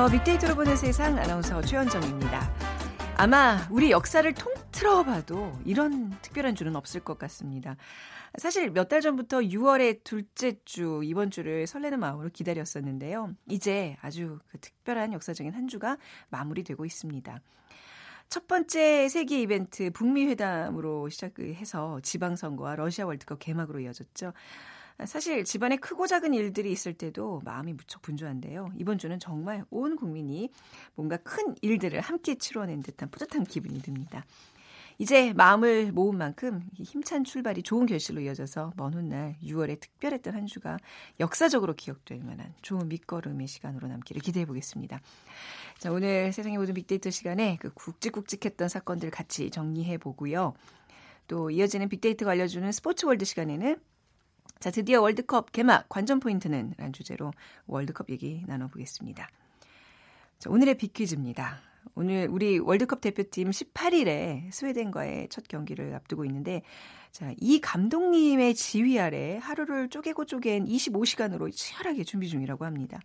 안녕하세요. 빅데이터로 보는 세상 아나운서 최현정입니다. 아마 우리 역사를 통틀어 봐도 이런 특별한 주는 없을 것 같습니다. 사실 몇 달 전부터 6월의 둘째 주, 이번 주를 설레는 마음으로 기다렸었는데요. 이제 아주 그 특별한 역사적인 한 주가 마무리되고 있습니다. 첫 번째 세계 이벤트 북미 회담으로 시작해서 지방선거와 러시아 월드컵 개막으로 이어졌죠. 사실 집안에 크고 작은 일들이 있을 때도 마음이 무척 분주한데요. 이번 주는 정말 온 국민이 뭔가 큰 일들을 함께 치러낸 듯한 뿌듯한 기분이 듭니다. 이제 마음을 모은 만큼 힘찬 출발이 좋은 결실로 이어져서 먼 훗날 6월에 특별했던 한 주가 역사적으로 기억될 만한 좋은 밑거름의 시간으로 남기를 기대해 보겠습니다. 자, 오늘 세상의 모든 빅데이터 시간에 그 굵직굵직했던 사건들 같이 정리해 보고요. 또 이어지는 빅데이터가 알려주는 스포츠 월드 시간에는 자, 드디어 월드컵 개막 관전 포인트는 라는 주제로 월드컵 얘기 나눠보겠습니다. 자, 오늘의 빅퀴즈입니다. 오늘 우리 월드컵 대표팀 18일에 스웨덴과의 첫 경기를 앞두고 있는데 자, 이 감독님의 지휘 아래 하루를 쪼개고 쪼갠 25시간으로 치열하게 준비 중이라고 합니다.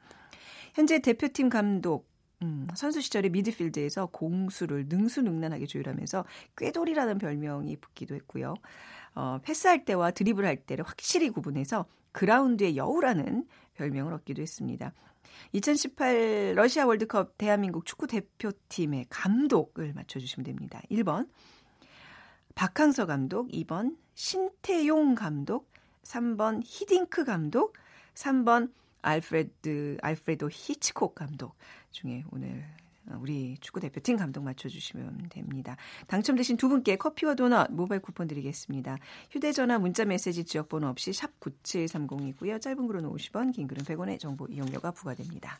현재 대표팀 감독 음, 선수 시절에 미드필드에서 공수를 능수능란하게 조율하면서 꾀돌이라는 별명이 붙기도 했고요. 어, 패스할 때와 드리블 할 때를 확실히 구분해서 그라운드의 여우라는 별명을 얻기도 했습니다. 2018 러시아 월드컵 대한민국 축구 대표팀의 감독을 맞춰주시면 됩니다. 1번 박항서 감독, 2번 신태용 감독, 3번 히딩크 감독, 3번 알프레드 알프레도 히치콕 감독 중에 오늘 우리 축구 대표팀 감독 맞춰주시면 됩니다. 당첨되신 두 분께 커피와 도넛 모바일 쿠폰 드리겠습니다. 휴대전화 문자 메시지 지역번호 없이 샵 9730이고요. 짧은 글은 50원, 긴 글은 100원의 정보 이용료가 부과됩니다.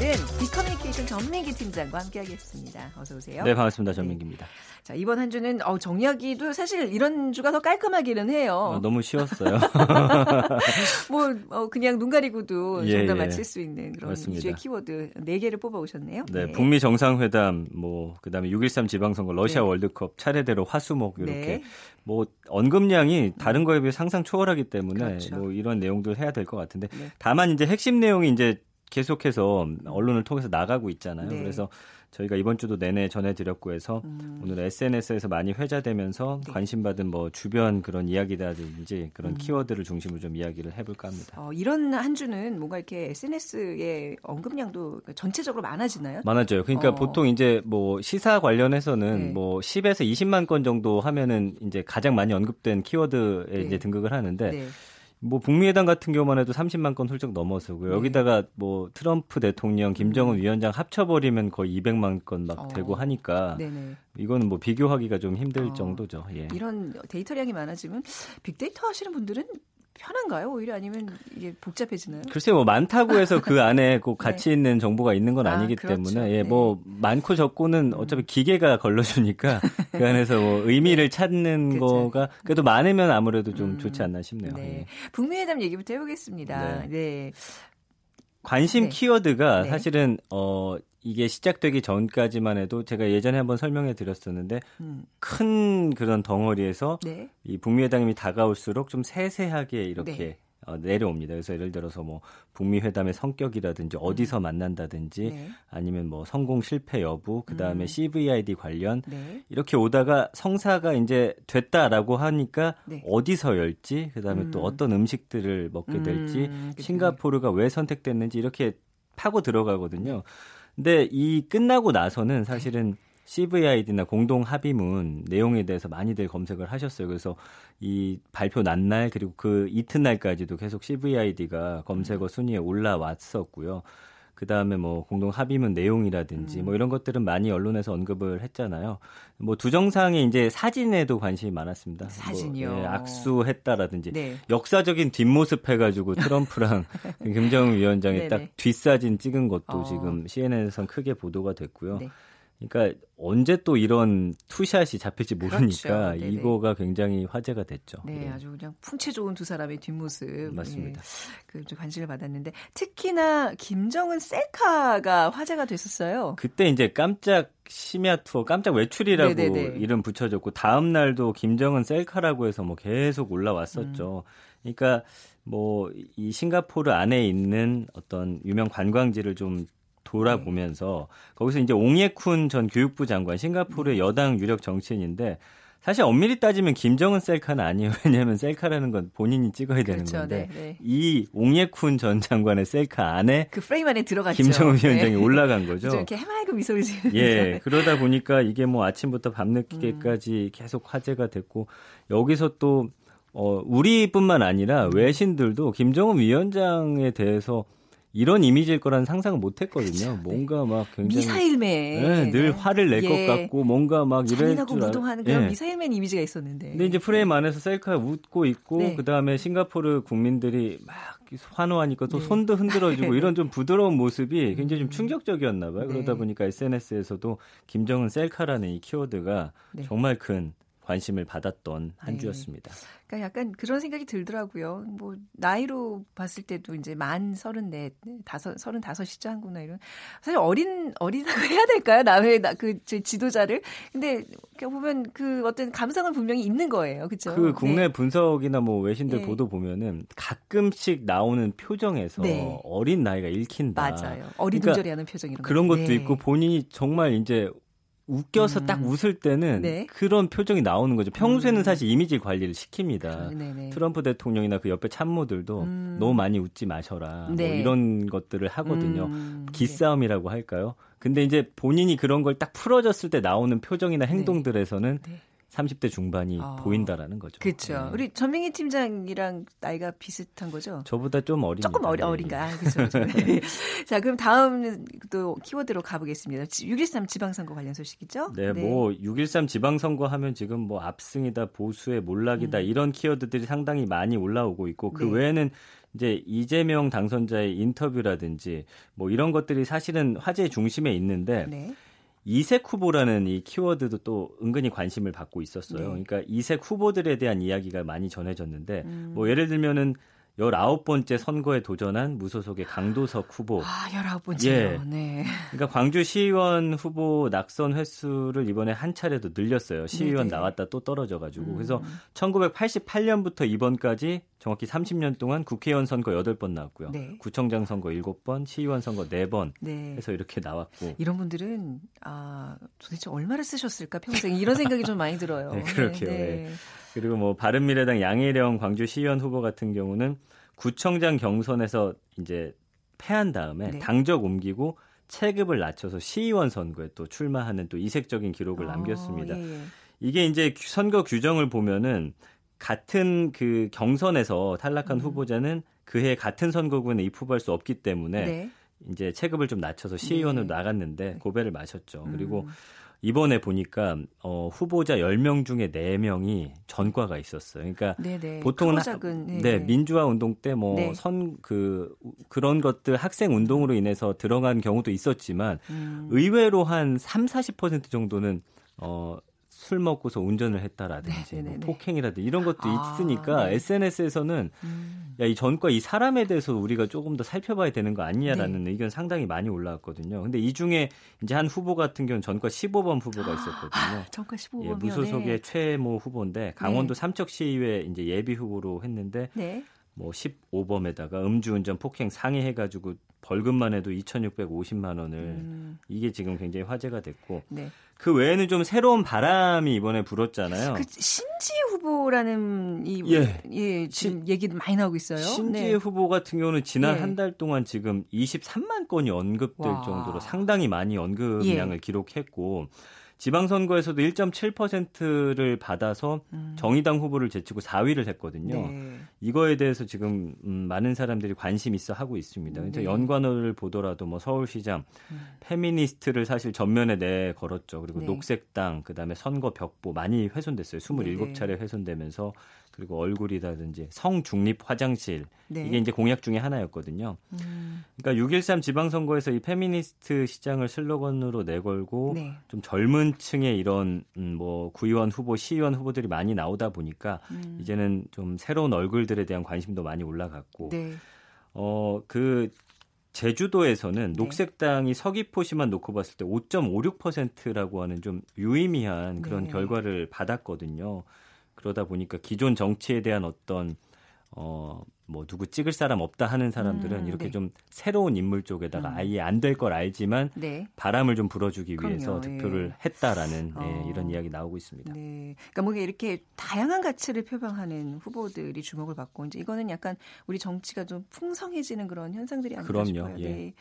네, 오늘은 비커뮤니케이션 전민기 팀장과 함께하겠습니다. 어서 오세요. 네, 반갑습니다. 전민기입니다. 네. 자, 이번 한 주는 어, 정리하기도 사실 이런 주가 더 깔끔하기는 해요. 어, 너무 쉬웠어요. 뭐 어, 그냥 눈 가리고도 예, 정답 예. 맞힐 수 있는 그런 맞습니다. 이주의 키워드 4개를 뽑아 오셨네요. 네, 네, 북미 정상회담 뭐 그다음에 6.13 지방선거 러시아 네. 월드컵 차례대로 화수목 이렇게 네. 뭐 언급량이 다른 거에 비해 상상 초월하기 때문에 그렇죠. 뭐 이런 내용들 해야 될 것 같은데 네. 다만 이제 핵심 내용이 이제 계속해서 언론을 통해서 나가고 있잖아요. 네. 그래서 저희가 이번 주도 내내 전해드렸고 해서 음. 오늘 SNS에서 많이 회자되면서 네. 관심받은 뭐 주변 그런 이야기라든지 그런 음. 키워드를 중심으로 좀 이야기를 해볼까 합니다. 어, 이런 한 주는 뭔가 이렇게 SNS의 언급량도 전체적으로 많아지나요? 많아져요. 그러니까 어. 보통 이제 뭐 시사 관련해서는 네. 뭐 10에서 20만 건 정도 하면은 이제 가장 많이 언급된 키워드에 네. 이제 등극을 하는데 네. 뭐 북미 회담 같은 경우만 해도 30만 건 훌쩍 넘어서고요. 네. 여기다가 뭐 트럼프 대통령, 김정은 음. 위원장 합쳐버리면 거의 200만 건막 어. 되고 하니까 네네. 이거는 뭐 비교하기가 좀 힘들 어. 정도죠. 예. 이런 데이터량이 많아지면 빅데이터 하시는 분들은 편한가요? 오히려 아니면 이게 복잡해지나요? 글쎄요, 뭐 많다고 해서 그 안에 꼭 네. 가치 네. 있는 정보가 있는 건 아, 아니기 그렇죠. 때문에 예, 네. 뭐 많고 적고는 음. 어차피 기계가 걸러주니까 그 안에서 뭐 의미를 네. 찾는 그렇죠. 거가 그래도 많으면 아무래도 좀 음. 좋지 않나 싶네요. 네. 예. 북미 회담 얘기부터 해보겠습니다. 네. 네. 관심 키워드가 사실은 어 이게 시작되기 전까지만 해도 제가 예전에 한번 설명해 드렸었는데 음. 큰 그런 덩어리에서 네. 이 북미 회담이 다가올수록 좀 세세하게 이렇게 네. 어, 내려옵니다. 그래서 예를 들어서 뭐 북미 회담의 성격이라든지 어디서 음. 만난다든지 네. 아니면 뭐 성공 실패 여부, 그다음에 음. CVID 관련 네. 이렇게 오다가 성사가 이제 됐다라고 하니까 네. 어디서 열지, 그다음에 음. 또 어떤 음식들을 먹게 될지, 음, 싱가포르가 왜 선택됐는지 이렇게 파고 들어가거든요. 근데 이 끝나고 나서는 사실은 CVID나 공동 합의문 내용에 대해서 많이들 검색을 하셨어요. 그래서 이 발표 난날 그리고 그 이튿날까지도 계속 CVID가 검색어 순위에 올라왔었고요. 그 다음에 뭐 공동 합의문 내용이라든지 음. 뭐 이런 것들은 많이 언론에서 언급을 했잖아요. 뭐 두 정상의 이제 사진에도 관심이 많았습니다. 뭐, 사진이요. 뭐, 예, 악수했다라든지 네. 역사적인 뒷모습 해가지고 트럼프랑 김정은 위원장이 딱 뒷사진 찍은 것도 어. 지금 CNN에선 크게 보도가 됐고요. 네. 그러니까 언제 또 이런 투샷이 잡힐지 모르니까 그렇죠. 이거가 굉장히 화제가 됐죠. 네, 네, 아주 그냥 풍채 좋은 두 사람의 뒷모습. 맞습니다. 예, 그 관심을 받았는데 특히나 김정은 셀카가 화제가 됐었어요. 그때 이제 깜짝 심야 투어, 깜짝 외출이라고 네네네. 이름 붙여졌고 다음 날도 김정은 셀카라고 해서 뭐 계속 올라왔었죠. 음. 그러니까 뭐 이 싱가포르 안에 있는 어떤 유명 관광지를 좀 돌아보면서 거기서 이제 옹예쿤 전 교육부 장관 싱가포르의 여당 유력 정치인인데 사실 엄밀히 따지면 김정은 셀카는 아니에요. 왜냐하면 셀카라는 건 본인이 찍어야 되는 그렇죠, 건데 네, 네. 이 옹예쿤 전 장관의 셀카 안에 그 프레임 안에 들어갔죠. 김정은 위원장이 네. 올라간 거죠. 이렇게 해맑은 미소를 지으면서 예 그러다 보니까 이게 뭐 아침부터 밤늦게까지 음. 계속 화제가 됐고 여기서 또 어, 우리뿐만 아니라 외신들도 김정은 위원장에 대해서 이런 이미지일 거라는 상상을 못 했거든요. 그렇죠. 뭔가 막 굉장히 미사일맨 네, 늘 화를 낼것 예. 같고 뭔가 막 이럴 줄 무동하는 그런 예. 미사일맨 이미지가 있었는데. 근데 이제 프레임 안에서 셀카 웃고 있고 네. 그다음에 싱가포르 국민들이 막 환호하니까 또 네. 손도 흔들어주고 이런 좀 부드러운 모습이 굉장히 좀 음. 충격적이었나 봐요. 네. 그러다 보니까 SNS에서도 김정은 셀카라는 이 키워드가 네. 정말 큰 관심을 받았던 한 네. 주였습니다. 그러니까 약간 그런 생각이 들더라고요. 뭐 나이로 봤을 때도 이제 만 서른넷, 다섯 서른 다섯이죠 한국 나이로. 사실 어린 어리다고 해야 될까요? 남의 그 지도자를. 근데 보면 그 어떤 감성은 분명히 있는 거예요, 그렇죠? 그 국내 네. 분석이나 뭐 외신들 네. 보도 보면은 가끔씩 나오는 표정에서 네. 어린 나이가 읽힌다. 맞아요. 어리둥절해하는 그러니까 표정 이런 그런 것도 네. 있고 본인이 정말 이제 웃겨서 음. 딱 웃을 때는 네. 그런 표정이 나오는 거죠. 평소에는 음. 사실 이미지 관리를 시킵니다. 네네. 트럼프 대통령이나 그 옆에 참모들도 음. 너무 많이 웃지 마셔라. 뭐 네. 뭐 이런 것들을 하거든요. 음. 기싸움이라고 할까요? 근데 이제 본인이 그런 걸 딱 풀어졌을 때 나오는 표정이나 네. 행동들에서는 네. 30대 중반이 어. 보인다라는 거죠. 그렇죠. 네. 우리 전민기 팀장이랑 나이가 비슷한 거죠? 저보다 좀 어린 조금 어리, 어린가? 아, 그렇죠. 네. 자, 그럼 다음 또 키워드로 가보겠습니다. 6.13 지방선거 관련 소식이죠? 네, 네. 뭐 6.13 지방선거 하면 지금 뭐 압승이다, 보수의 몰락이다 음. 이런 키워드들이 상당히 많이 올라오고 있고 그 네. 외에는 이제 이재명 당선자의 인터뷰라든지 뭐 이런 것들이 사실은 화제의 중심에 있는데 네. 이색 후보라는 이 키워드도 또 은근히 관심을 받고 있었어요. 네. 그러니까 이색 후보들에 대한 이야기가 많이 전해졌는데 음. 뭐 예를 들면은 19번째 선거에 도전한 무소속의 강도석 후보. 아, 19번째요. 예. 네. 그러니까 광주 시의원 후보 낙선 횟수를 이번에 한 차례도 늘렸어요. 시의원 네네. 나왔다 또 떨어져 가지고. 음. 그래서 1988년부터 이번까지 정확히 30년 동안 국회의원 선거 8번 나왔고요. 네. 구청장 선거 7번, 시의원 선거 4번 네. 해서 이렇게 나왔고. 이런 분들은 아, 도대체 얼마를 쓰셨을까 평생 이런 생각이 좀 많이 들어요. 네, 그렇게요. 네. 네. 그리고 뭐 바른미래당 양혜령 광주 시의원 후보 같은 경우는 구청장 경선에서 이제 패한 다음에 네. 당적 옮기고 체급을 낮춰서 시의원 선거에 또 출마하는 또 이색적인 기록을 어, 남겼습니다. 예, 예. 이게 이제 선거 규정을 보면은 같은 그 경선에서 탈락한 음. 후보자는 그해 같은 선거구에 입후보할 수 없기 때문에 네. 이제 체급을 좀 낮춰서 시의원으로 네. 나갔는데 고배를 마셨죠. 그리고 음. 이번에 보니까 어, 후보자 10명 중에 4명이 전과가 있었어요. 그러니까 네네. 보통은 작은, 네, 네, 민주화 운동 때 뭐 선그 네. 그런 것들 학생 운동으로 인해서 들어간 경우도 있었지만 음. 의외로 한 3, 40% 정도는 어 술 먹고서 운전을 했다라든지 네, 뭐 폭행이라든지 이런 것도 아, 있으니까 네. SNS에서는 음. 야이 전과 이 사람에 대해서 우리가 조금 더 살펴봐야 되는 거 아니냐라는 네. 의견 상당히 많이 올라왔거든요. 근데 이 중에 이제 한 후보 같은 경우는 전과 15번 후보가 있었거든요. 아, 전과 15번 예, 무소속의 최모 후보인데 강원도 네. 삼척시의회 이제 예비 후보로 했는데 네. 뭐 15범에다가 음주운전 폭행 상해해가지고 벌금만 해도 2,650만 원을 음. 이게 지금 굉장히 화제가 됐고 네. 그 외에는 좀 새로운 바람이 이번에 불었잖아요. 그 신지 후보라는 이 예, 예 지금 신, 얘기도 많이 나오고 있어요. 신지 네. 후보 같은 경우는 지난 예. 한달 동안 지금 23만 건이 언급될 와. 정도로 상당히 많이 언급량을 예. 기록했고 지방선거에서도 1.7%를 받아서 음. 정의당 후보를 제치고 4위를 했거든요. 네. 이거에 대해서 지금 음, 많은 사람들이 관심 있어 하고 있습니다. 그래서 네. 연관어를 보더라도 뭐 서울시장 음. 페미니스트를 사실 전면에 내 걸었죠. 그리고 네. 녹색당 그다음에 선거 벽보 많이 훼손됐어요. 27차례 훼손되면서 그리고 얼굴이라든지 성 중립 화장실 네. 이게 이제 공약 중에 하나였거든요. 음. 그러니까 6.13 지방선거에서 이 페미니스트 시장을 슬로건으로 내걸고 네. 좀 젊은 층의 이런 음, 뭐 구의원 후보, 시의원 후보들이 많이 나오다 보니까 음. 이제는 좀 새로운 얼굴들에 대한 관심도 많이 올라갔고 네. 어그 제주도에서는 네. 녹색당이 서귀포시만 놓고 봤을 때 5.56%라고 하는 좀 유의미한 그런 네. 결과를 받았거든요. 그러다 보니까 기존 정치에 대한 어떤 어, 뭐 누구 찍을 사람 없다 하는 사람들은 음, 이렇게 네. 좀 새로운 인물 쪽에다가 음. 아예 안 될 걸 알지만 네. 바람을 좀 불어주기 그럼요, 위해서 득표를 예. 했다라는 예, 어. 예, 이런 이야기 나오고 있습니다. 네. 그러니까 뭐 이렇게 다양한 가치를 표방하는 후보들이 주목을 받고 이제 이거는 약간 우리 정치가 좀 풍성해지는 그런 현상들이 아닐까 그럼요, 싶어요. 예. 네.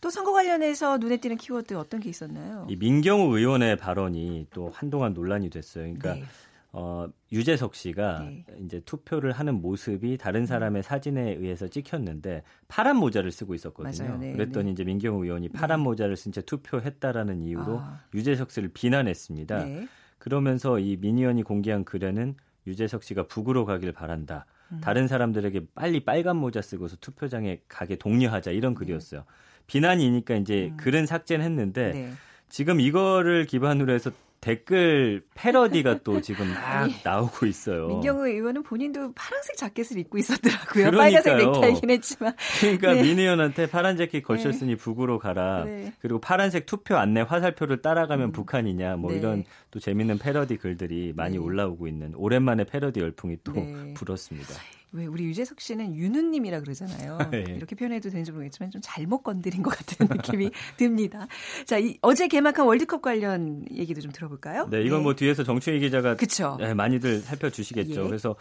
또 선거 관련해서 눈에 띄는 키워드 어떤 게 있었나요? 이 민경우 의원의 발언이 또 한동안 논란이 됐어요. 그러니까. 네. 어, 유재석 씨가 네. 이제 투표를 하는 모습이 다른 음. 사람의 사진에 의해서 찍혔는데 파란 모자를 쓰고 있었거든요. 네, 그랬더니 네. 이제 민경우 의원이 네. 파란 모자를 쓴 채 투표했다라는 이유로 아. 유재석 씨를 비난했습니다. 네. 그러면서 이 민 의원이 공개한 글에는 유재석 씨가 북으로 가길 바란다. 음. 다른 사람들에게 빨리 빨간 모자 쓰고서 투표장에 가게 독려하자 이런 네. 글이었어요. 비난이니까 이제 음. 글은 삭제는 했는데 지금 이거를 기반으로 해서 댓글 패러디가 또 지금 막 나오고 있어요. 민경우 의원은 본인도 파란색 자켓을 입고 있었더라고요. 그러니까요. 빨간색 넥타이긴 했지만. 그러니까 네. 민 의원한테 파란 재킷 걸쳤으니 네. 북으로 가라. 네. 그리고 파란색 투표 안내 화살표를 따라가면 음. 북한이냐. 뭐 네. 이런 또 재밌는 패러디 글들이 많이 네. 올라오고 있는 오랜만에 패러디 열풍이 또 네. 불었습니다. 왜 우리 유재석 씨는 윤우님이라 그러잖아요. 네. 이렇게 표현해도 되는지 모르겠지만 좀 잘못 건드린 것 같은 느낌이 듭니다. 자, 이, 어제 개막한 월드컵 관련 얘기도 좀 들어볼까요? 네, 이건 네. 뭐 뒤에서 정충희 기자가 그쵸? 네, 많이들 살펴주시겠죠. 예. 그래서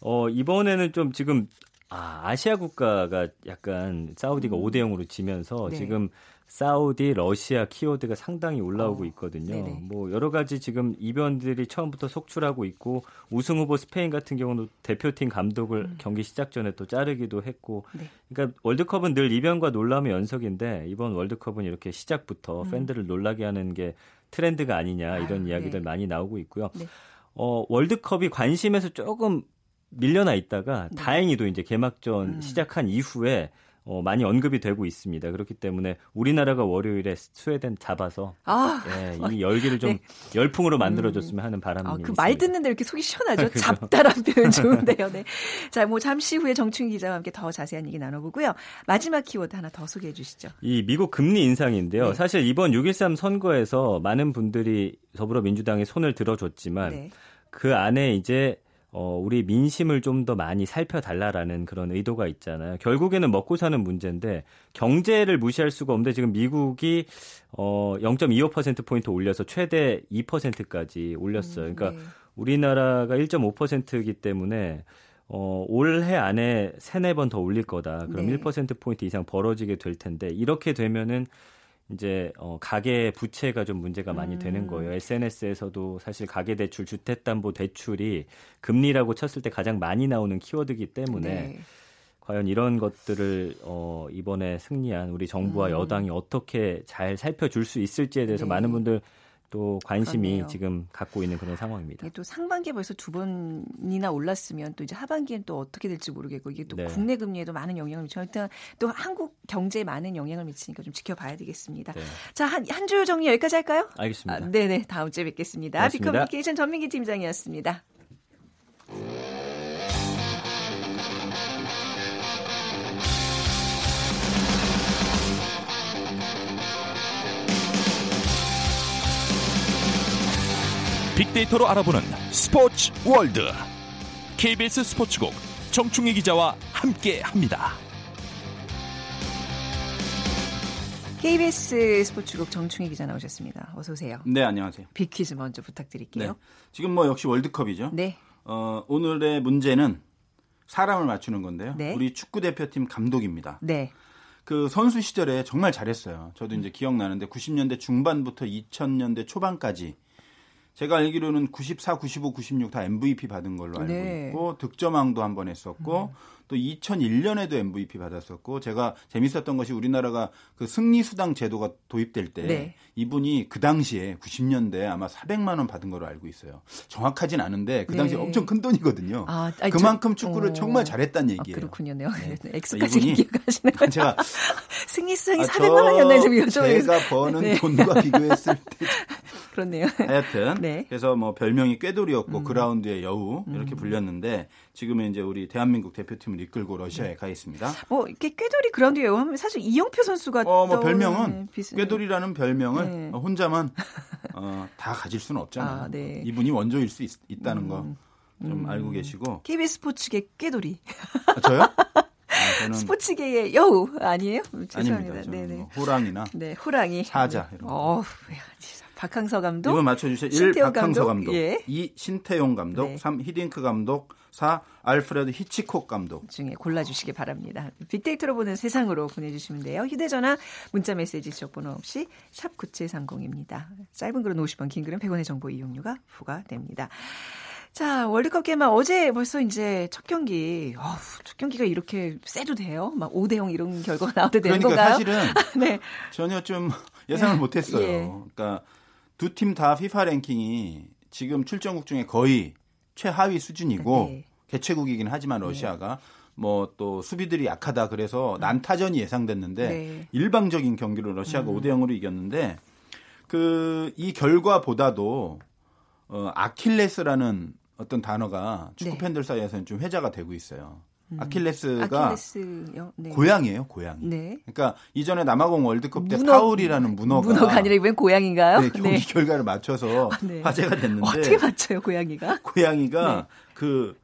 어, 이번에는 좀 지금 아, 아시아 국가가 약간 사우디가 음. 5대 0으로 지면서 네. 지금 사우디, 러시아 키워드가 상당히 올라오고 어, 있거든요. 어, 뭐 여러 가지 지금 이변들이 처음부터 속출하고 있고 우승 후보 스페인 같은 경우도 대표팀 감독을 음. 경기 시작 전에 또 자르기도 했고, 네. 그러니까 월드컵은 늘 이변과 놀라움의 연속인데 이번 월드컵은 이렇게 시작부터 음. 팬들을 놀라게 하는 게 트렌드가 아니냐 이런 아유, 이야기들 네. 많이 나오고 있고요. 네. 어, 월드컵이 관심에서 조금 밀려나 있다가 네. 다행히도 이제 개막전 음. 시작한 이후에 어, 많이 언급이 되고 있습니다. 그렇기 때문에 우리나라가 월요일에 스웨덴 잡아서 아, 예, 이 열기를 좀 네. 열풍으로 만들어줬으면 하는 바람이 아, 그 말 듣는데 이렇게 속이 시원하죠. 잡다란 표현 좋은데요. 네. 자, 뭐 잠시 후에 정충 기자와 함께 더 자세한 얘기 나눠보고요. 마지막 키워드 하나 더 소개해 주시죠. 이 미국 금리 인상인데요. 네. 사실 이번 6.13 선거에서 많은 분들이 더불어민주당에 손을 들어줬지만 네. 그 안에 이제 어, 우리 민심을 좀 더 많이 살펴달라라는 그런 의도가 있잖아요. 결국에는 먹고 사는 문제인데 경제를 무시할 수가 없는데 지금 미국이 어, 0.25%포인트 올려서 최대 2%까지 올렸어요. 음, 그러니까 네. 우리나라가 1.5%이기 때문에 어, 올해 안에 3, 4번 더 올릴 거다. 그럼 네. 1%포인트 이상 벌어지게 될 텐데 이렇게 되면은 이제 어 가계 부채가 좀 문제가 많이 음. 되는 거예요. SNS에서도 사실 가계 대출, 주택 담보 대출이 금리라고 쳤을 때 가장 많이 나오는 키워드이기 때문에 네. 과연 이런 것들을 어 이번에 승리한 우리 정부와 음. 여당이 어떻게 잘 살펴줄 수 있을지에 대해서 네. 많은 분들 또 관심이 그렇네요. 지금 갖고 있는 그런 상황입니다. 또 상반기에 벌써 두 번이나 올랐으면 또 이제 하반기엔 또 어떻게 될지 모르겠고 이게 또 네. 국내 금리에도 많은 영향을 미쳐요. 일단 또 한국 경제에 많은 영향을 미치니까 좀 지켜봐야 되겠습니다. 네. 자, 한, 한 주 정리 여기까지 할까요? 알겠습니다. 아, 네네. 다음 주에 뵙겠습니다. 비커뮤니케이션 전민기 팀장이었습니다. 빅데이터로 알아보는 스포츠 월드 KBS 스포츠국 정충희 기자와 함께합니다. KBS 스포츠국 정충희 기자 나오셨습니다. 어서 오세요. 네, 안녕하세요. 빅퀴즈 먼저 부탁드릴게요. 네. 지금 뭐 역시 월드컵이죠. 네. 어, 오늘의 문제는 사람을 맞추는 건데요. 네. 우리 축구 대표팀 감독입니다. 네. 그 선수 시절에 정말 잘했어요. 저도 이제 기억나는데 90년대 중반부터 2000년대 초반까지 제가 알기로는 94, 95, 96 다 MVP 받은 걸로 알고 네. 있고 득점왕도 한 번 했었고 음. 또 2001년에도 MVP 받았었고 제가 재밌었던 것이 우리나라가 그 승리 수당 제도가 도입될 때 네. 이분이 그 당시에 90년대 아마 400만 원 받은 걸로 알고 있어요. 정확하진 않은데 그 당시에 네. 엄청 큰 돈이거든요. 아, 아니, 그만큼 저, 축구를 어. 정말 잘했다는 아, 얘기예요. 아, 그렇군요. 네. 엑스까지 기억하시네요. 제가 승리 수당이 아, 400만 원이었나요? 지금 여쭤 제가 버는 네. 돈과 비교했을 때 그렇네요. 하여튼 네. 그래서 뭐 별명이 꾀돌이었고 음. 그라운드의 여우 이렇게 음. 불렸는데 지금은 이제 우리 대한민국 대표팀을 이끌고 러시아에 네. 가 있습니다. 뭐 이렇게 꾀돌이 그라운드의 여우 하면 사실 이영표 선수가 어 뭐 별명은 네, 꾀돌이라는 별명을 네. 혼자만 어, 다 가질 수는 없잖아요. 아, 네. 이분이 원조일 수 있, 다는 거좀 음. 알고 계시고 KBS 스포츠계 꾀돌이. 아, 저요? 아, 저는 스포츠계의 여우 아니에요? 죄송합니다. 네네. 뭐 호랑이나 네, 호랑이 사자 이런 거. 어, 박항서 감독. 이번 맞춰 주세요. 1. 박항서 감독. 감독. 예. 2. 신태용 감독. 네. 3. 히딩크 감독. 4. 알프레드 히치콕 감독. 중에 골라주시기 바랍니다. 빅데이터로 보는 세상으로 보내주시면 돼요. 휴대전화, 문자메시지 지역번호 없이 샵 9730입니다. 짧은 글은 50원, 긴 글은 100원의 정보 이용료가 부과됩니다. 자, 월드컵 개막 어제 벌써 이제 첫 경기. 어후, 첫 경기가 이렇게 세도 돼요? 막 5대 0 이런 결과가 나와도 되는 그러니까 건가요? 사실은 네. 전혀 좀 예상을 못 했어요. 예. 그러니까 두 팀다 피파 랭킹이 지금 출전국 중에 거의 최하위 수준이고 네. 개최국이긴 하지만 네. 러시아가 네. 뭐 뭐또 수비들이 약하다 그래서 난타전이 예상됐는데 네. 일방적인 경기로 러시아가 음. 5대 0으로 이겼는데 그 이 결과보다도 어 아킬레스라는 어떤 단어가 축구 네. 팬들 사이에서는 좀 회자가 되고 있어요. 음. 아킬레스가 아킬레스요? 네. 고양이에요, 고양이. 네. 그러니까 이전에 남아공 월드컵 때 문어, 파울이라는 문어가 문어가 아니라 이번엔 고양인가요? 네, 경기 네. 결과를 맞춰서 아, 네. 화제가 됐는데 어떻게 맞춰요, 고양이가? 고양이가 네. 그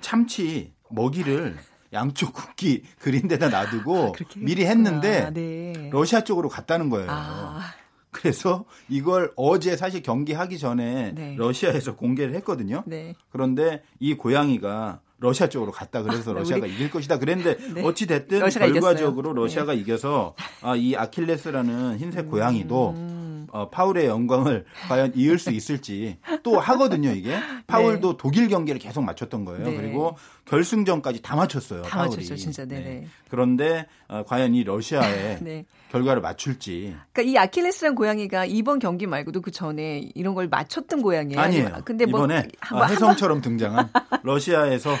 참치 먹이를 양쪽 국기 그린 데다 놔두고 아, 미리 했는데 아, 러시아 쪽으로 갔다는 거예요. 아. 그래서 이걸 어제 사실 경기하기 전에 네. 러시아에서 공개를 했거든요. 네. 그런데 이 고양이가 러시아 쪽으로 갔다 그래서 아, 러시아가 우리... 이길 것이다 그랬는데 네. 어찌 됐든 결과적으로 이겼어요. 러시아가 네. 이겨서 아, 이 아킬레스라는 흰색 음... 고양이도 어, 파울의 영광을 과연 이을 수 있을지 또 하거든요 이게 파울도 네. 독일 경기를 계속 맞췄던 거예요. 네. 그리고 결승전까지 다 맞췄어요. 다 파울이. 맞췄죠, 진짜. 네. 네. 그런데 어, 과연 이 러시아의 네. 결과를 맞출지. 그러니까 이 아킬레스란 고양이가 이번 경기 말고도 그 전에 이런 걸 맞췄던 고양이에요. 아니에요. 근데 뭐 이번에 뭐, 혜성처럼 등장한 러시아에서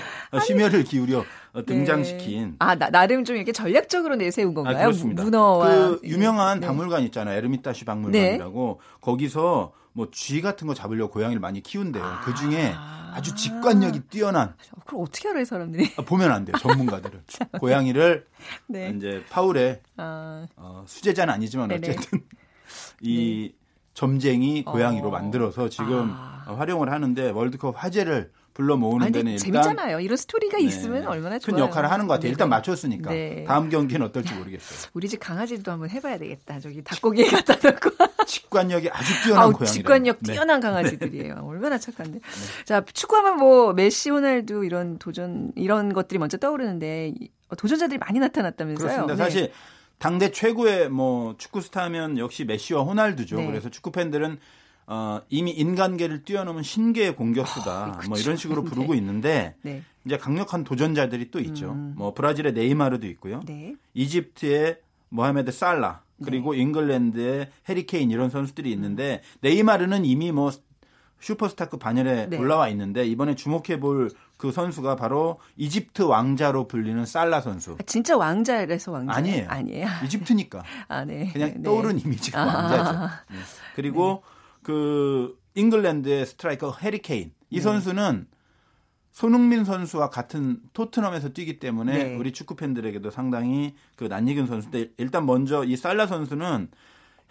심혈을 기울여 어, 등장시킨. 네. 아, 나, 나름 좀 이렇게 전략적으로 내세운 아, 건가요? 아, 그렇습니다. 문어와. 그 유명한 네. 박물관 있잖아요. 에르미타시 박물관이라고. 네. 거기서 뭐 쥐 같은 거 잡으려고 고양이를 많이 키운대요. 아. 그 중에 아주 직관력이 뛰어난. 그럼 어떻게 알아요, 사람들이? 아, 보면 안 돼요, 전문가들은. 고양이를 네. 이제 파울의 아. 어, 수제자는 아니지만 네네. 어쨌든 이 네. 점쟁이 고양이로 어. 만들어서 지금 아. 활용을 하는데 월드컵 화제를 불러 모으는 데는 일단 재밌잖아요. 이런 스토리가 네, 있으면 얼마나 좋아요. 큰 역할을 하는 것 같아요. 일단 네. 맞췄으니까 네. 다음 경기는 어떨지 모르겠어요. 우리 집 강아지도 한번 해봐야 되겠다. 저기 닭고기에 갖다 놓고 직관력이 아주 뛰어난 고양이. 직관력 네. 뛰어난 강아지들이에요. 얼마나 착한데. 네. 자 축구하면 뭐 메시, 호날두 이런 도전 이런 것들이 먼저 떠오르는데 도전자들이 많이 나타났다면서요? 그렇습니다. 사실 당대 최고의 뭐 축구 스타면 역시 메시와 호날두죠. 그래서 축구 팬들은 어, 이미 인간계를 뛰어넘은 신계의 공격수다. 어, 뭐 이런 식으로 네. 부르고 네. 있는데 네. 이제 강력한 도전자들이 또 있죠. 음. 뭐 브라질의 네이마르도 있고요. 네. 이집트의 모하메드 살라 그리고 네. 잉글랜드의 해리케인 이런 선수들이 있는데 네이마르는 이미 뭐 슈퍼스타급 반열에 네. 올라와 있는데 이번에 주목해 볼 그 선수가 바로 이집트 왕자로 불리는 살라 선수. 아, 진짜 왕자라서 왕자 아니에요. 아니에요. 이집트니까. 아, 네. 그냥 떠오른 이미지가 아. 왕자죠. 그리고 그 잉글랜드의 스트라이커 해리케인 이 네. 선수는 손흥민 선수와 같은 토트넘에서 뛰기 때문에 네. 우리 축구 팬들에게도 상당히 그 낯익은 선수인데 일단 먼저 이 살라 선수는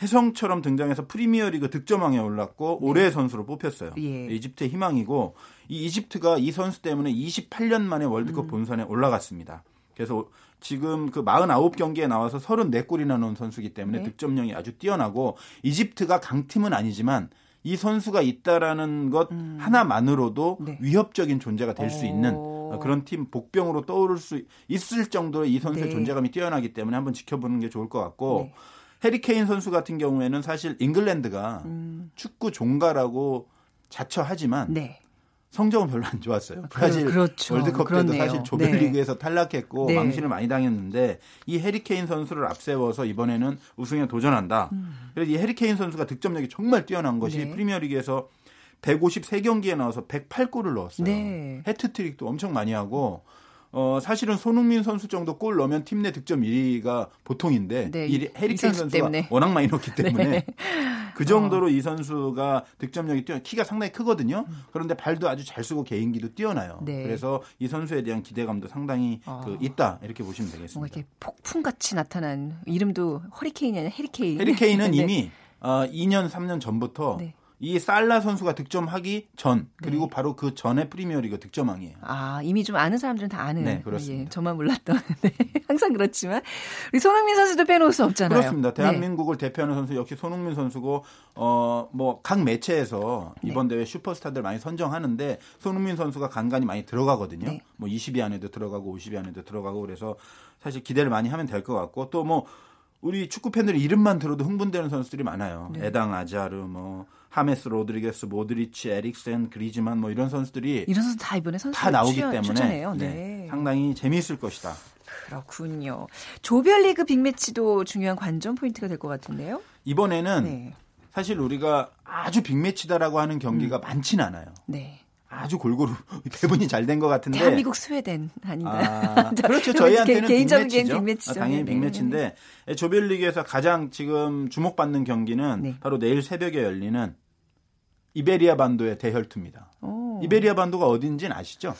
혜성처럼 등장해서 프리미어리그 득점왕에 올랐고 네. 올해의 선수로 뽑혔어요. 예. 이집트의 희망이고 이 이집트가 이 선수 때문에 28년 만에 월드컵 음. 본선에 올라갔습니다. 그래서 지금 그 49경기에 나와서 34골이나 넣은 선수이기 때문에 네. 득점력이 아주 뛰어나고 이집트가 강팀은 아니지만 이 선수가 있다라는 것 음. 하나만으로도 네. 위협적인 존재가 될 수 있는 그런 팀 복병으로 떠오를 수 있을 정도로 이 선수의 네. 존재감이 뛰어나기 때문에 한번 지켜보는 게 좋을 것 같고 네. 해리케인 선수 같은 경우에는 사실 잉글랜드가 음. 축구 종가라고 자처하지만 네. 성적은 별로 안 좋았어요. 브라질 그렇죠. 월드컵 때도 그렇네요. 사실 조별리그에서 네. 탈락했고 네. 망신을 많이 당했는데 이 해리케인 선수를 앞세워서 이번에는 우승에 도전한다. 음. 그래서 이 해리케인 선수가 득점력이 정말 뛰어난 것이 네. 프리미어리그에서 153경기에 나와서 108골을 넣었어요. 네. 해트트릭도 엄청 많이 하고 어, 사실은 손흥민 선수 정도 골 넣으면 팀 내 득점 1위가 보통인데 네, 이 해리케인 선수가 때문에. 워낙 많이 넣기 때문에 네. 그 정도로 어. 이 선수가 득점력이 뛰어 키가 상당히 크거든요. 음. 그런데 발도 아주 잘 쓰고 개인기도 뛰어나요. 네. 그래서 이 선수에 대한 기대감도 상당히 어. 그 있다 이렇게 보시면 되겠습니다. 뭔가 이렇게 폭풍같이 나타난 이름도 허리케인이 아니라 해리케인. 해리케인은 네. 이미 어, 2년 3년 전부터 네. 이 살라 선수가 득점하기 전 그리고 네. 바로 그 전에 프리미어리그 득점왕이에요. 아 이미 좀 아는 사람들은 다 아는. 네 그렇습니다. 예, 저만 몰랐던. 네, 항상 그렇지만 우리 손흥민 선수도 빼놓을 수 없잖아요. 그렇습니다. 네. 대한민국을 네. 대표하는 선수 역시 손흥민 선수고 어 뭐 각 매체에서 네. 이번 대회 슈퍼스타들 많이 선정하는데 손흥민 선수가 간간히 많이 들어가거든요. 네. 뭐 20위 안에도 들어가고 50위 안에도 들어가고 그래서 사실 기대를 많이 하면 될 것 같고 또 뭐 우리 축구 팬들이 이름만 들어도 흥분되는 선수들이 많아요. 에당 아자르 뭐 하메스 로드리게스, 모드리치, 에릭센, 그리즈만 뭐 이런 선수들이 이런 선수 다 이번에 선수 다 나오기 때문에 네. 네. 상당히 재미있을 것이다. 그렇군요. 조별리그 빅매치도 중요한 관전 포인트가 될 것 같은데요. 이번에는 네. 사실 우리가 아주 빅매치다라고 하는 경기가 음. 많지는 않아요. 네. 아주 골고루 배분이 잘 된 것 같은데 대한민국 스웨덴 아닌가요? 아, 그렇죠. 저희한테는 개인적인 빅매치죠. 아, 당연히 네, 빅매치인데 네. 조별리그에서 가장 지금 주목받는 경기는 네. 바로 내일 새벽에 열리는 이베리아 반도의 대혈투입니다. 오. 이베리아 반도가 어딘지는 아시죠?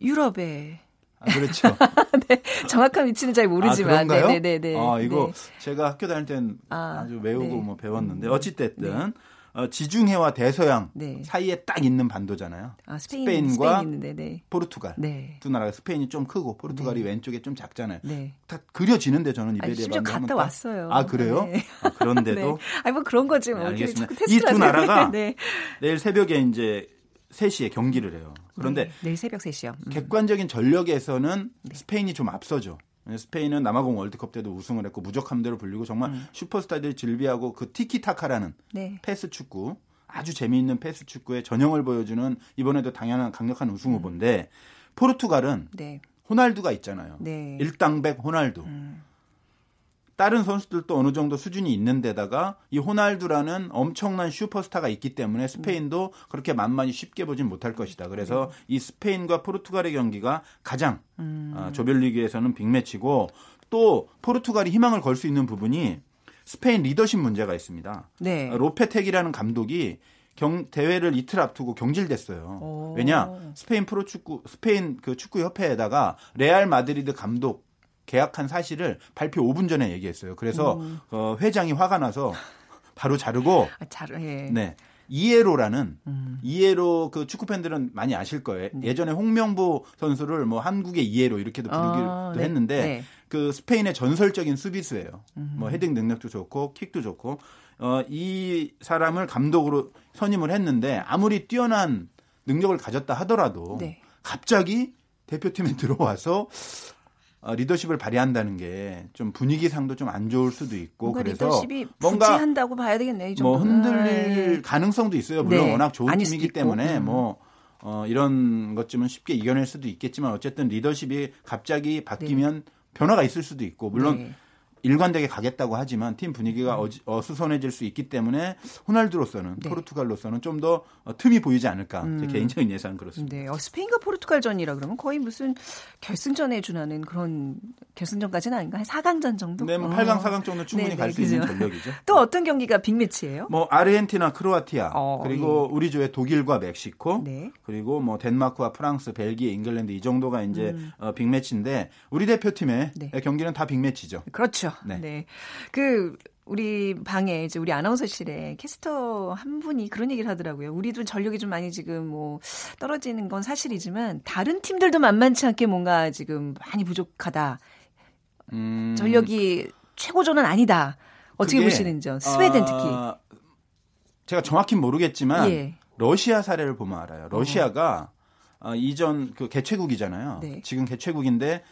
유럽에. 아, 그렇죠. 네, 정확한 위치는 잘 모르지만. 아? 네네네. 네, 네. 아, 이거 네. 제가 학교 다닐 땐 아, 주 외우고 네. 뭐 배웠는데 어찌됐든 네. 어, 지중해와 대서양 네. 사이에 딱 있는 반도잖아요. 아, 스페인, 과 스페인 포르투갈 네. 두 나라가 스페인이 좀 크고 포르투갈이 네. 왼쪽에 좀 작잖아요. 네. 다 그려지는데 저는 이베리아 반도 갔다 왔어요. 아 그래요? 네. 아, 그런데도 아니 뭐 그런 거지 뭐. 알겠습니다. 이 두 나라가 내일 새벽에 이제 3시에 경기를 해요. 그런데 내일 새벽 3시요. 음. 객관적인 전력에서는 스페인이 좀 앞서죠. 스페인은 남아공 월드컵 때도 우승을 했고 무적함대로 불리고 정말 음. 슈퍼스타들이 즐비하고 그 티키타카라는 네. 패스 축구 아주 재미있는 패스 축구의 전형을 보여주는 이번에도 당연한 강력한 우승 음. 후보인데 포르투갈은 네. 호날두가 있잖아요. 네. 일당백 호날두. 음. 다른 선수들도 어느 정도 수준이 있는 데다가 이 호날두라는 엄청난 슈퍼스타가 있기 때문에 스페인도 그렇게 만만히 쉽게 보진 못할 것이다. 그래서 네. 이 스페인과 포르투갈의 경기가 가장 음. 어, 조별리그에서는 빅매치고 또 포르투갈이 희망을 걸 수 있는 부분이 스페인 리더십 문제가 있습니다. 네. 로페테기라는 감독이 경, 대회를 이틀 앞두고 경질됐어요. 오. 왜냐 스페인 프로축구 스페인 그 축구 협회에다가 레알 마드리드 감독 계약한 사실을 발표 5분 전에 얘기했어요. 그래서 음. 어, 회장이 화가 나서 바로 자르고 아, 자르, 예. 네. 이에로라는 음. 이에로 그 축구 팬들은 많이 아실 거예요. 네. 예전에 홍명보 선수를 뭐 한국의 이에로 이렇게도 부르기도 아, 네. 했는데 네. 그 스페인의 전설적인 수비수예요. 음. 뭐 헤딩 능력도 좋고 킥도 좋고 어, 이 사람을 감독으로 선임을 했는데 아무리 뛰어난 능력을 가졌다 하더라도 네. 갑자기 대표팀에 들어와서 어, 리더십을 발휘한다는 게 좀 분위기상도 좀 안 좋을 수도 있고 그래서 뭔가 한다고 봐야 되겠네요. 뭐 흔들릴 네. 가능성도 있어요. 물론 네. 워낙 좋은 팀이기 때문에 음. 뭐 어, 이런 것쯤은 쉽게 이겨낼 수도 있겠지만 어쨌든 리더십이 갑자기 바뀌면 네. 변화가 있을 수도 있고 물론 네. 일관되게 가겠다고 하지만 팀 분위기가 음. 어수선해질 수 있기 때문에 호날두로서는 네. 포르투갈로서는 좀 더 틈이 보이지 않을까 음. 제 개인적인 예상은 그렇습니다. 네, 어, 스페인과 포르투갈전이라 그러면 거의 무슨 결승전에 준하는 그런 결승전까지는 아닌가 한 4강전 정도? 네, 뭐 8강, 4강 정도 충분히 네, 네 갈수 있는 전력이죠. 또 어떤 경기가 빅매치예요? 뭐 아르헨티나, 크로아티아 어, 그리고 예. 우리 조의 독일과 멕시코 네. 그리고 뭐 덴마크와 프랑스, 벨기에, 잉글랜드 이 정도가 이제 음. 어, 빅매치인데 우리 대표팀의 네. 경기는 다 빅매치죠. 그렇죠. 네. 네. 그 우리 방에 이제 우리 아나운서실에 캐스터 한 분이 그런 얘기를 하더라고요. 우리도 전력이 좀 많이 지금 뭐 떨어지는 건 사실이지만 다른 팀들도 만만치 않게 뭔가 지금 많이 부족하다. 음... 전력이 최고조는 아니다. 어떻게 보시는지요? 스웨덴 특히. 어... 제가 정확히 모르겠지만 예. 러시아 사례를 보면 알아요. 러시아가 어. 어, 이전 그 개최국이잖아요. 네. 지금 개최국인데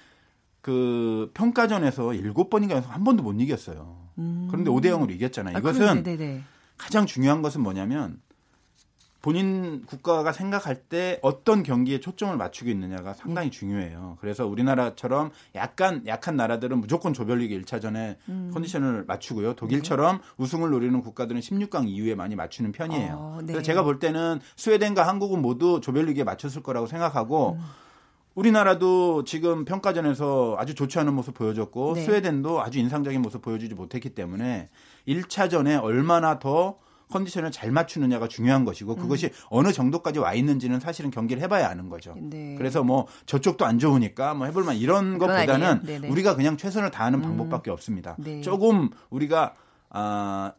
그 평가전에서 7번인가 연속 한 번도 못 이겼어요. 음. 그런데 5대 0으로 이겼잖아요. 아, 이것은 아, 가장 중요한 것은 뭐냐면 본인 국가가 생각할 때 어떤 경기에 초점을 맞추고 있느냐가 상당히 네. 중요해요. 그래서 우리나라처럼 약간 약한 나라들은 무조건 조별리그 1차전에 음. 컨디션을 맞추고요. 독일처럼 네. 우승을 노리는 국가들은 16강 이후에 많이 맞추는 편이에요. 어, 네. 그래서 제가 볼 때는 스웨덴과 한국은 모두 조별리그에 맞췄을 거라고 생각하고 음. 우리나라도 지금 평가전에서 아주 좋지 않은 모습 보여줬고 네. 스웨덴도 아주 인상적인 모습 보여주지 못했기 때문에 1차전에 얼마나 더 컨디션을 잘 맞추느냐가 중요한 것이고 음. 그것이 음. 어느 정도까지 와 있는지는 사실은 경기를 해봐야 아는 거죠. 네. 그래서 뭐 저쪽도 안 좋으니까 뭐 해볼만 이런 것보다는 우리가 그냥 최선을 다하는 음. 방법밖에 없습니다. 네. 조금 우리가 아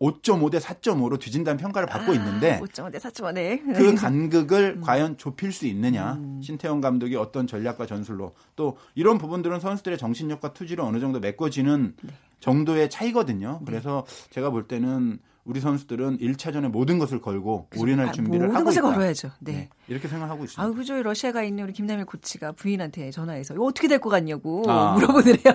5.5 대 4.5로 뒤진다는 평가를 받고 아, 있는데 5.5대 4.5 네. 그 간극을 음. 과연 좁힐 수 있느냐 음. 신태용 감독이 어떤 전략과 전술로 또 이런 부분들은 선수들의 정신력과 투지로 어느 정도 메꿔지는 네. 정도의 차이거든요. 네. 그래서 제가 볼 때는 우리 선수들은 1차전에 모든 것을 걸고 올인할 아, 준비를 하고 있다. 걸어야죠. 네. 네. 이렇게 생각하고 있습니다. 아, 그죠. 러시아가 있는 우리 김남일 코치가 부인한테 전화해서 이거 어떻게 될 것 같냐고 아. 물어보더래요.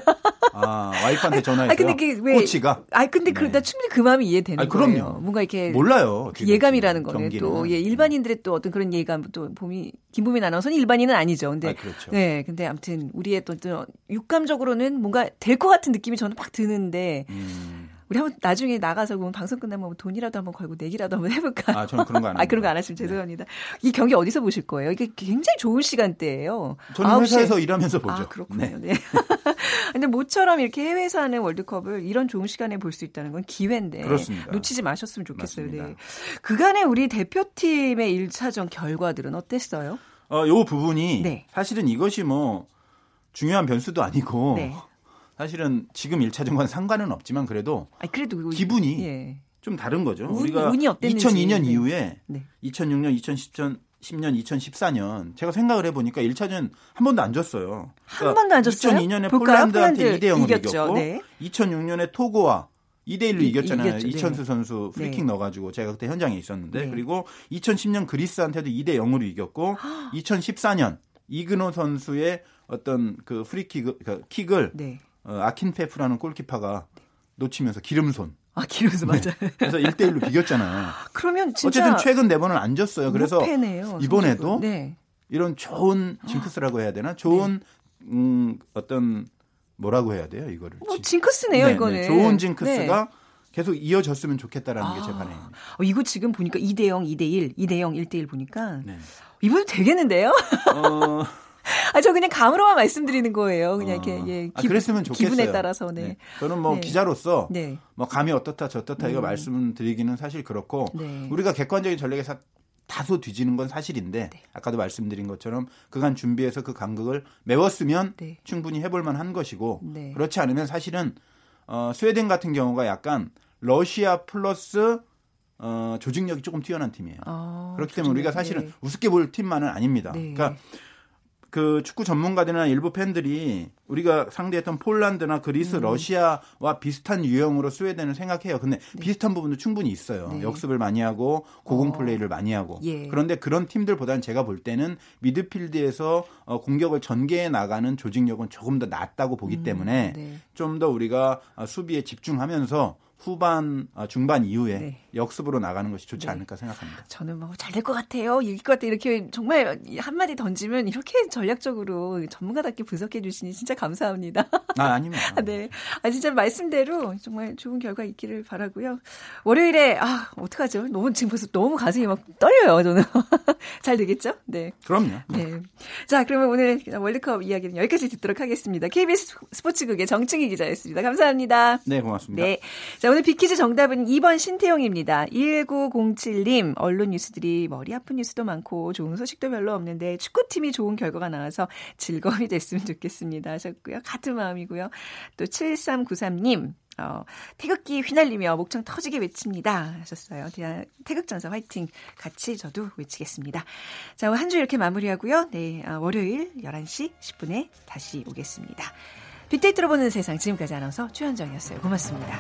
아, 와이프한테 전화해서 아, 근데 그 왜, 코치가 아, 근데 그, 네. 그, 나 충분히 그 마음이 이해되는 아, 그럼요. 거예요. 뭔가 이렇게 몰라요. 그 예감이라는 거는 또 예, 일반인들의 또 어떤 그런 예감 또 봄이 김보민 아나운서는 일반인은 아니죠. 근데 아, 그렇죠. 네, 근데 아무튼 우리의 또, 또 육감적으로는 뭔가 될 것 같은 느낌이 저는 막 드는데 음. 우리 한번 나중에 나가서 그럼 방송 끝나면 돈이라도 한번 걸고 내기라도 한번 해볼까? 아, 저는 그런 거 안. 아, 그런 거 안 하시면 네. 죄송합니다. 이 경기 어디서 보실 거예요? 이게 굉장히 좋은 시간대예요. 저는 회사에서 일하면서 보죠. 아, 그렇군요. 네. 네. 근데 모처럼 이렇게 해외에서 하는 월드컵을 이런 좋은 시간에 볼 수 있다는 건 기회인데 그렇습니다. 놓치지 마셨으면 좋겠어요. 맞습니다. 네. 그간의 우리 대표팀의 1차전 결과들은 어땠어요? 어, 요 부분이 네. 사실은 이것이 뭐 중요한 변수도 아니고 네. 사실은 지금 1차전과는 상관은 없지만 그래도, 아니, 그래도 기분이 예. 좀 다른 거죠. 운, 우리가 2002년 네. 이후에 네. 2006년, 2010년 10년, 2014년 제가 생각을 해보니까 1차전 한 번도 안 졌어요. 한 그러니까 번도 안 졌어요? 2002년에 폴란드한테 2대 0으로 이겼고 네. 2006년에 토고와 2대 1로 이, 이겼잖아요. 이겼죠. 이천수 네. 선수 프리킥 네. 넣어가지고 제가 그때 현장에 있었는데 네. 그리고 2010년 그리스한테도 2대 0으로 이겼고 2014년 이근호 선수의 어떤 그 프리킥 그 킥을 네. 어, 아킨페예프라는 골키퍼가 놓치면서 기름손. 아, 기름손 맞아요. 네. 그래서 1대 1로 비겼잖아요. 그러면 진짜 어쨌든 최근 네 번은 안 졌어요. 그래서 패네요, 이번에도 네. 이런 좋은 징크스라고 해야 되나? 좋은 네. 음, 어떤 뭐라고 해야 돼요, 이거를. 뭐 징크스네요, 네, 이거는. 좋은 징크스가 계속 이어졌으면 좋겠다라는 아, 게제 바람입니다. 어, 이거 지금 보니까 2대 0, 2대 1, 2대 0, 1대 1 보니까 네. 이분 되겠는데요? 어, 아, 저 그냥 감으로만 말씀드리는 거예요. 그냥 어. 이렇게, 예. 아, 기, 아, 그랬으면 좋겠어요. 기분에 따라서, 네. 네. 저는 뭐 네. 기자로서, 네. 뭐 감이 어떻다, 저떻다, 이거 음. 말씀드리기는 사실 그렇고, 네. 우리가 객관적인 전략에서 다소 뒤지는 건 사실인데, 네. 아까도 말씀드린 것처럼 그간 준비해서 그 간극을 메웠으면 네. 충분히 해볼만 한 것이고, 그렇지 않으면 사실은, 어, 스웨덴 같은 경우가 약간 러시아 플러스 어, 조직력이 조금 뛰어난 팀이에요. 아, 그렇기 때문에 우리가 사실은 우습게 볼 팀만은 아닙니다. 그러니까 그 축구 전문가들이나 일부 팬들이 우리가 상대했던 폴란드나 그리스, 음. 러시아와 비슷한 유형으로 스웨덴을 생각해요. 근데 네. 비슷한 부분도 충분히 있어요. 네. 역습을 많이 하고 고공 어. 플레이를 많이 하고. 예. 그런데 그런 팀들보다는 제가 볼 때는 미드필드에서 어, 공격을 전개해 나가는 조직력은 조금 더 낫다고 보기 음. 때문에 네. 좀더 우리가 어, 수비에 집중하면서 후반 아, 중반 이후에 네. 역습으로 나가는 것이 좋지 네. 않을까 생각합니다. 저는 뭐 잘 될 것 같아요. 이길 것 같아 이렇게 정말 한마디 던지면 이렇게 전략적으로 전문가답게 분석해 주시니 진짜 감사합니다. 아 아닙니다. 아, 네. 아 진짜 말씀대로 정말 좋은 결과 있기를 바라고요. 월요일에 아 어떡하죠? 너무 지금 벌써 너무 가슴이 막 떨려요. 저는 잘 되겠죠? 네. 그럼요. 네. 자 그러면 오늘 월드컵 이야기는 여기까지 듣도록 하겠습니다. KBS 스포츠국의 정충희 기자였습니다. 감사합니다. 네 고맙습니다. 네. 자 오늘 비키즈 정답은 2번 신태용입니다. 1907님, 언론 뉴스들이 머리 아픈 뉴스도 많고 좋은 소식도 별로 없는데 축구팀이 좋은 결과가 나와서 즐거움이 됐으면 좋겠습니다. 하셨고요. 같은 마음이고요. 또 7393님, 어, 태극기 휘날리며 목청 터지게 외칩니다. 하셨어요. 태극전사 화이팅 같이 저도 외치겠습니다. 자, 한 주 이렇게 마무리하고요. 네, 어, 월요일 11시 10분에 다시 오겠습니다. 빅데이터로 보는 세상 지금까지 아나운서 최현정이었어요. 고맙습니다.